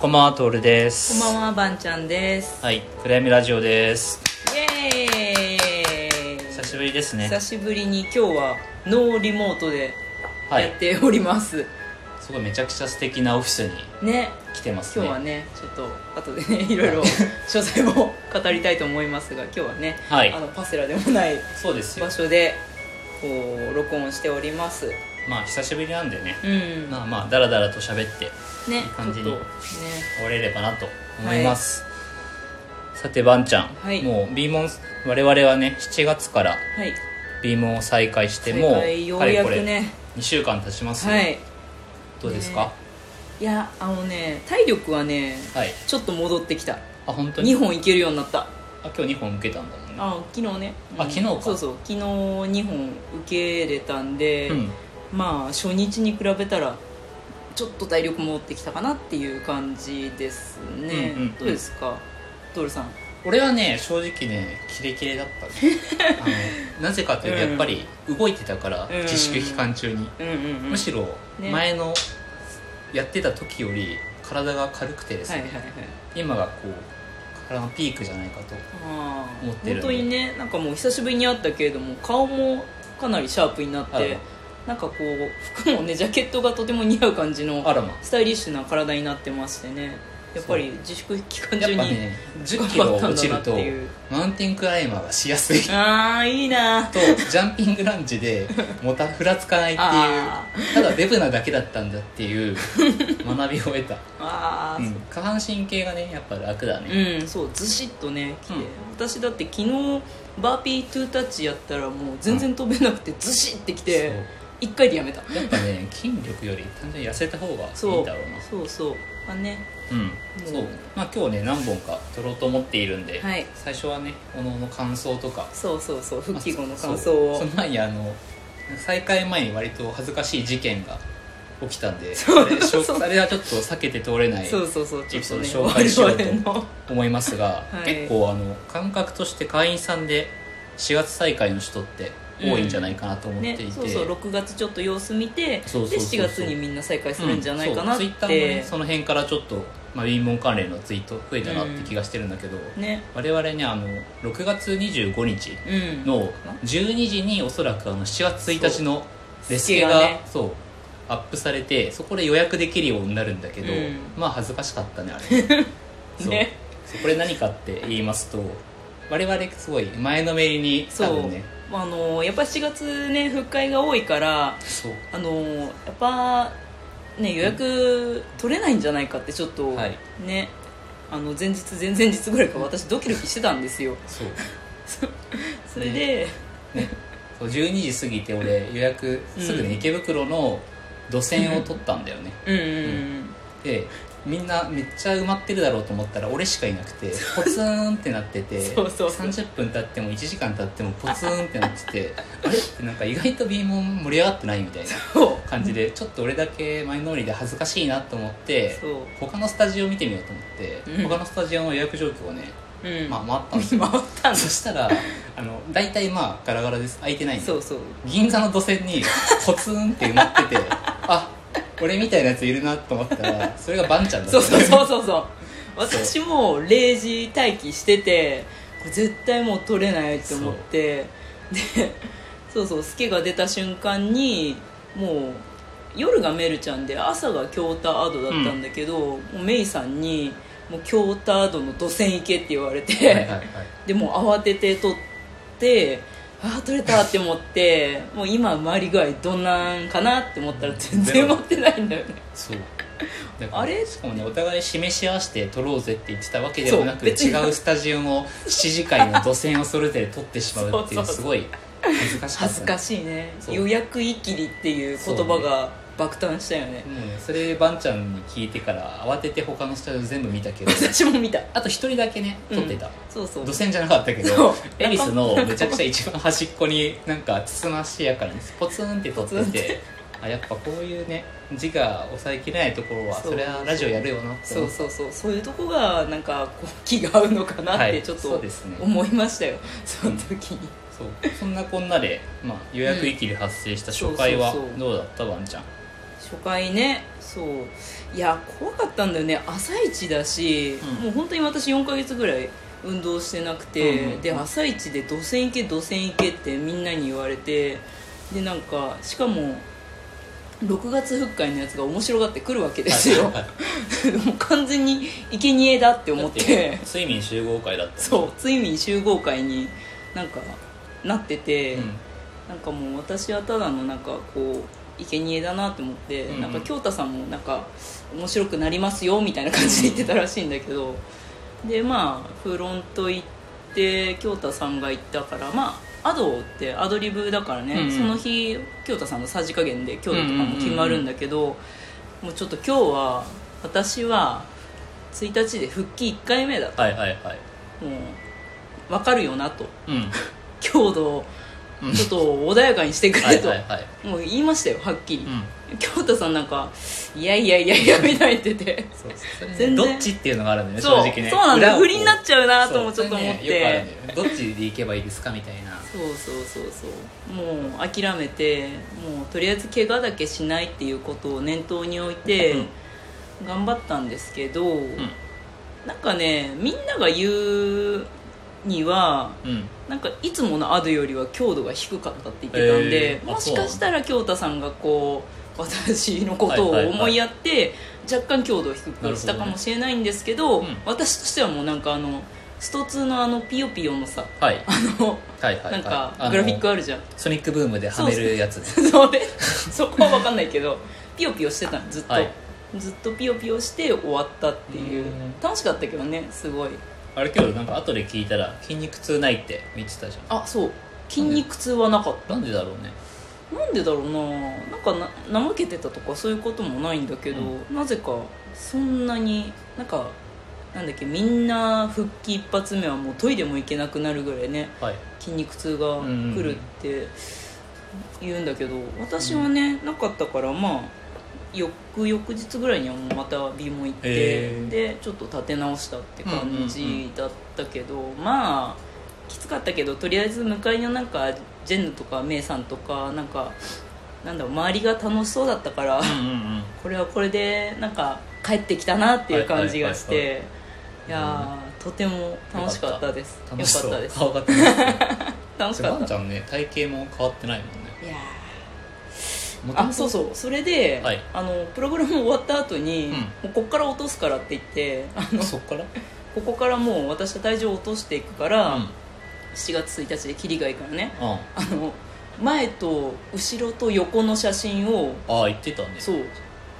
こんばんは、トールです。こんばんは、ばんちゃんです。はい、暗闇ラジオです。イエーイ久しぶりですね。久しぶりに今日はノーリモートではいやっ、ております。すごいめちゃくちゃ素敵なオフィスにね、来てますね。今日はね、ちょっと後でね、いろいろ詳細も語りたいと思いますが、今日はね、はいあのパセラでもない場。所でこう録音しております。まあ、久しぶりなんでね、うん。まあまあ、だらだらと喋ってね、いい感じに終われればなと思います。さて、ばんちゃん、はいもう B モン、我々はね、7月からはい。B モンを再開して、再もう、開ようやくね、2週間経ちますよはい。どうですか、いや、あのね、体力はね、はい。ちょっと戻ってきた。あ、本当に？2本いけるようになった。あ、今日2本受けたんだもんね。あ昨日ね、あ昨日かそうそう昨日2本受け入れたんで、うん。まあ初日に比べたらちょっと体力戻ってきたかなっていう感じですね、うんうんうん。どうですか？トールさん。俺はね正直ねキレキレだったね。あのなぜかというとうん。やっぱり動いてたから、うん。自粛期間中に、うんうんうん。むしろね。前のやってた時より体が軽くてですね、はいはいはい。今がこう体のピークじゃないかとああ思ってる本当にねなんかもう久しぶりに会ったけれども顔もかなりシャープになっあらてなんかこう服もねジャケットがとても似合う感じのあらまスタイリッシュな体になってましてね。やっぱり自粛期間や中にね1 0キロ落ちるとマウンテンクライマーがしやすい。とああいいなジャンピングランジでもたふらつかないってあいう。ただデブなだけだったんだっていう 学びを得た、ああ、うん、下半身系がねやっぱ楽だね、うんそうずしっとねきて、うん。私だって昨日バーピートゥータッチやったらもう全然飛べなくてずしってきて一回でやめた。やっぱね筋力より単純に痩せた方がいいだろうな。そう。そうあね。うん。そう。まあ今日ね何本か撮ろうと思っているんで、はい。最初はねおのおの感想とか。そうそうそう。復帰後の感想を。その前にあの再開前に割と恥ずかしい事件が起きたんでそれはちょっと避けて通れないそうそうそう。ちょっとねエピソード紹介しようと思いますが、はい。結構あの感覚として会員さんで4月再開の人って多いんじゃないかなと思っていて、ね、そうそう6月ちょっと様子見てそうそうそうで7月にみんな再開するんじゃないかなって、ツイッターもねその辺からちょっと、まあ、ウィンモン関連のツイート増えたなって気がしてるんだけど、ね。我々ねあの6月25日うん。の12時におそらくあの7月1日のレスケがね。そうアップされてそこで予約できるようになるんだけど、うん。まあ恥ずかしかったねあれ。ね。そう。これ何かって言いますと我々すごい前のめりに多分ねあのやっぱ7月ね復会が多いからあのやっぱね予約取れないんじゃないかってちょっとはい。ね、あの前日前々日ぐらいから私ドキドキしてたんですよ。そう。それで、そう12時過ぎて俺予約すぐね、うん。池袋の土線を取ったんだよね、うんうん。うん。でみんなめっちゃ埋まってるだろうと思ったら俺しかいなくてポツンってなってて そうそうそう。30分経っても1時間経ってもポツンってなってて あれ？ってなんか意外と B も盛り上がってないみたいな感じでちょっと俺だけ前のりで恥ずかしいなと思って他のスタジオ見てみようと思って、うん。他のスタジオの予約状況をね、うん。まあ、回ったんですよ。回ったんですそしたらあの大体まあガラガラです。空いてないんでそうそう。銀座の土線にポツンって埋まっててあ俺みたいなやついるなと思ったら それがバンちゃんだった。そうそうそうそう。そう。私も0時待機しててこれ絶対もう取れないと思って。でそうそうスケが出た瞬間にもう夜がメルちゃんで朝が京田アドだったんだけど、もうメイさんに「もう京田アドの土線行け」って言われて、はいはいはい。でもう慌てて取ってああ取れたって思ってもう今回り具合どんなんかなって思ったら全然持ってないんだよね。そう。あれ？しかもねお互い示し合わせて撮ろうぜって言ってたわけではなく違うスタジオの7時間の土線をそれぞれ撮ってしまうっていそうすごい恥ずかしかった、恥ずかしいね。予約いきりっていう言葉が爆誕したよね。もうねそれバンちゃんに聞いてから慌てて他のスタジオ全部見たけど。私も見た。あと一人だけね撮ってた、そうそう。土線じゃなかったけど恵比寿の めちゃくちゃ一番端っこになんかつつましやかにポツンって撮っててて。あやっぱこういうね字が抑えきれないところはそう。それはラジオやるよなってそうそうそう。そういうとこがなんかこう気が合うのかなっはい。てちょっとね。思いましたよ、その時。にそう。そんなこんなで、まあ、予約いきり発生した初回はどうだったワンちゃん？初回ね。そう。いや怖かったんだよね。朝一だし、うん。もう本当に私4ヶ月ぐらい運動してなくて、うんうんうん。で朝一で「土線行け土線行け」ってみんなに言われてでなんかしかも6月復会のやつが面白がってくるわけですよ、もう完全に生贄だって思って。睡眠集合会だったそう睡眠集合会になんかなってて、うん。なんかもう私はただのなんかこう生贄だなって思って、うんうん。なんか京太さんもなんか面白くなりますよみたいな感じで言ってたらしいんだけどでまあフロント行って京太さんが行ったからまあアドってアドリブだからね、うんうん。その日京太さんのさじ加減で京都とかも決まるんだけど、もうちょっと今日は私は1日で復帰1回目だと。はいはいはい。もう分かるよなと。うん。強度をうんちょっと穏やかにしてくはれと、もう言いましたよはっきり、うん。京太さんなんか「いやいやいやいや」みたいに言ってて。どっちっていうのがあるんだよね正直ね。そうなんだ不利になっちゃうなともちょっと思って。ねどっちで行けばいいですかみたいな。そうそうそうそう。もう諦めてもうとりあえず怪我だけしないっていうことを念頭に置いてうん。頑張ったんですけど、うん。なんかねみんなが言うにはうん。なんかいつものアドよりは強度が低かったって言ってたんで、えー。あもしかしたら京太さんがこう私のことを思いやって、若干強度を低くしたかもしれないんですけどなるほどね私としてはもうなんかあのスト2のあのピヨピヨのさはい。あのはいはいはい。なんかグラフィックあるじゃん。ソニックブームではめるやつね。それ そこは分かんないけどピヨピヨしてたのずっと、はい。ずっとピヨピヨして終わったっていう。うん。楽しかったけどねすごいあれ今日なんか後で聞いたら筋肉痛ないって見てたじゃあそう。筋肉痛はなかった。んなんでだろうね。なんでだろうな。なんかな怠けてたとかそういうこともないんだけど、なぜかそんなになんかなんだっけみんな復帰一発目はもうトイレも行けなくなるぐらいねはい。筋肉痛が来るって言うんだけど私はね、なかったからまあ翌々日ぐらいにはもうまた B も行って、へー。でちょっと立て直したって感じだったけど、まあきつかったけどとりあえず向かいのなんかジェンヌとかメイさんとかなんかなんだろう周りが楽しそうだったから、うんうんうん。これはこれでなんか帰ってきたなっていう感じがしはいはいはいてい。やーとても楽しかったです。よかった。です。楽しかった ワンちゃんね体型も変わってないもんね。いやあそうそう。それで、はい。あのプログラム終わった後に、うん。もうこっから落とすからって言ってあのそっから？ここからもう私は体重を落としていくから、うん。7月1日で切りがいいからね。うんあの前と後ろと横の写真をああ言ってたね。そう。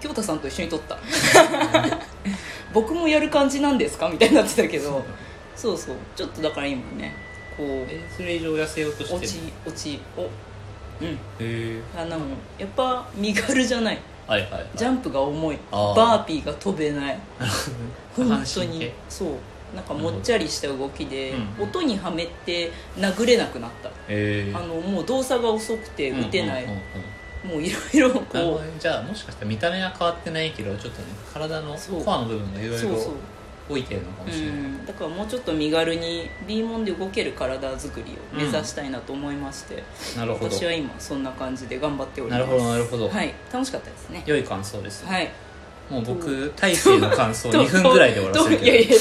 京太さんと一緒に撮った。僕もやる感じなんですか？みたいになってたけど。そう。そうちょっとだから今ねこうえそれ以上痩せようとしてる落ち落ちおうん。へえあのやっぱ身軽じゃない。はいはいはい。ジャンプが重い。あー。バーピーが飛べない。本半当に。そう。なんかもっちゃりした動きで、うん音にはめて殴れなくなった、あのもう動作が遅くて打てない、うんうんうん。もうい。ろいろこどねじゃあもしかしたら見た目は変わってないけどちょっとね体のそう。コアの部分がいろいそうそう動いてるのかもしれない、うん、だからもうちょっと身軽に B モンで動ける体作りを目指したいなと思いまして、なるほど。私は今そんな感じで頑張っております。なるほどなるほど、はい。楽しかったですね。良い感想です、はい。もう僕大勢の感想 2分ぐらいで終わらせるけどといやいや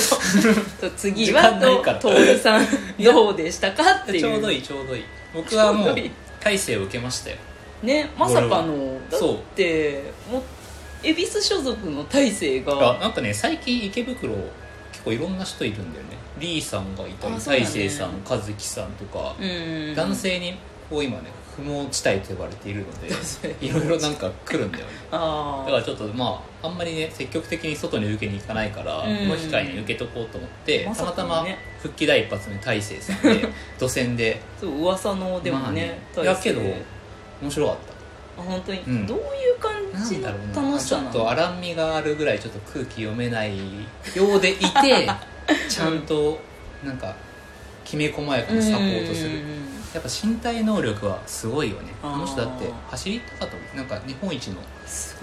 次は徹さんどうでしたかっていう。ちょうどいいちょうどいい。僕はもう大勢を受けましたよ。ねまさかのだってもう恵比寿所属の大勢あがなんかね最近池袋結構いろんな人いるんだよね。リーさんがいたりあそうだね。大勢さん和樹さんとか、うん。男性にこう今ね不毛地帯と呼ばれているので いろいろなんか来るんだよね。だからちょっとまああんまりね積極的に外に受けに行かないから、うん。この機会に受けとこうと思って、まさたまたまかね復帰第一発目大勢さんで土線で。そう噂のでもまあね,い大勢、やけど面白かっあ本当に、うん。どういう感たなんじのだろうな。ちょっと荒みがあるぐらいちょっと空気読めないようでいて ちゃんとなんかきめ細やかにサポートする。やっぱ身体能力はすごいよね。あー。あの人だって走り高跳びなんか日本一の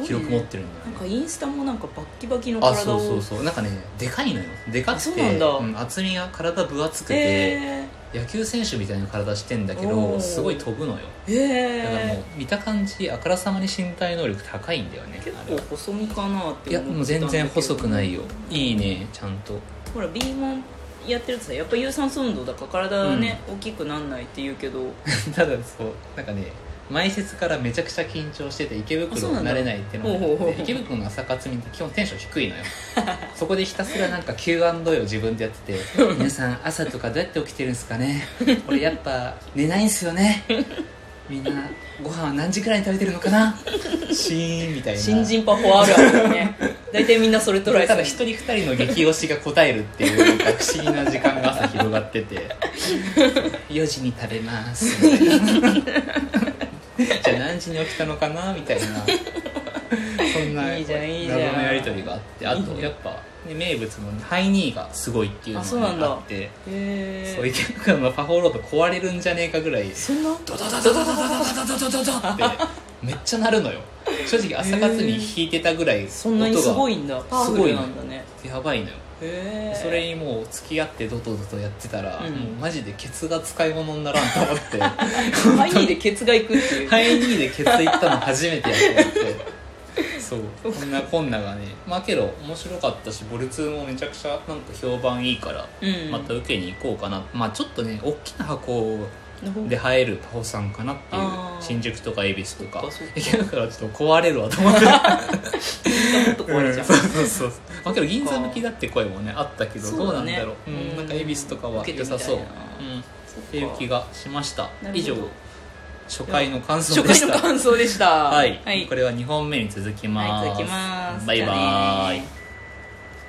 記録持ってるんだよねなんかインスタもなんかバッキバキのあ体を。そうそうそうなんかねでかいのよ。でかくてうなん厚みが体分厚くて、え野球選手みたいな体してんだけどすごい飛ぶのよ。へだからもうえ見た感じあからさまに身体能力高いんだよね結構細身かなっていやもう全然細くないよ。いいねちゃんと。ほら B モンやってるとさやっぱ有酸素運動だから体はね、大きくなんないって言うけど。ただそうなんかね前説からめちゃくちゃ緊張してて池あそうなれないっていうのがあって池袋の朝活みって基本テンション低いのよ。そこでひたすらなんか Q&A を自分でやってて「皆さん朝とかどうやって起きてるんですかね？俺やっぱ寝ないんすよね。みんなご飯は何時くらいに食べてるのかな？シーン」みたいな。新人パフォあるあるよね。大体みんなそれトライする。ただ一人二人の激推しが答えるっていうなんか不思議な時間が朝広がってて。4時に食べます じゃあ何時に起きたのかなみたいな。そんないいじゃんいいじゃん。謎のやり取りがあってあとやっぱ、ね、名物のハイニーがすごいっていうのあそうなんだ。があってそう池袋のパフォーロード壊れるんじゃねえかぐらいそんな？ドドドドドドドドドドドドってめっちゃ鳴るのよ。正直朝活に弾いてたぐらいそんなにすごいんだ。パワフルなんだね。やばいのよそれにもう付き合ってドトドトやってたら、うん。もうマジでケツが使い物にならんと思って ハイニーでケツがいくっていう。ハイニーでケツいったの初めてやと思ってそう。こんなこんながねまあけど面白かったしボルツーもめちゃくちゃなんか評判いいから、うん。また受けに行こうかな。まあちょっとね大きな箱で入るパフォさんかなっていう新宿とか恵比寿とか。だからちょっと壊れるわと思って。もっと壊れちゃう。そうそうそうまあけど銀座向きだって声もねあったけどどうなんだろう、うん。うん。なんか恵比寿とかは良さそう、うん、っていう気がしました。以上初回の感想初でした。回の感想でした。はい、はい。これは2本目に続きます、はい続きます。バイバイ。ね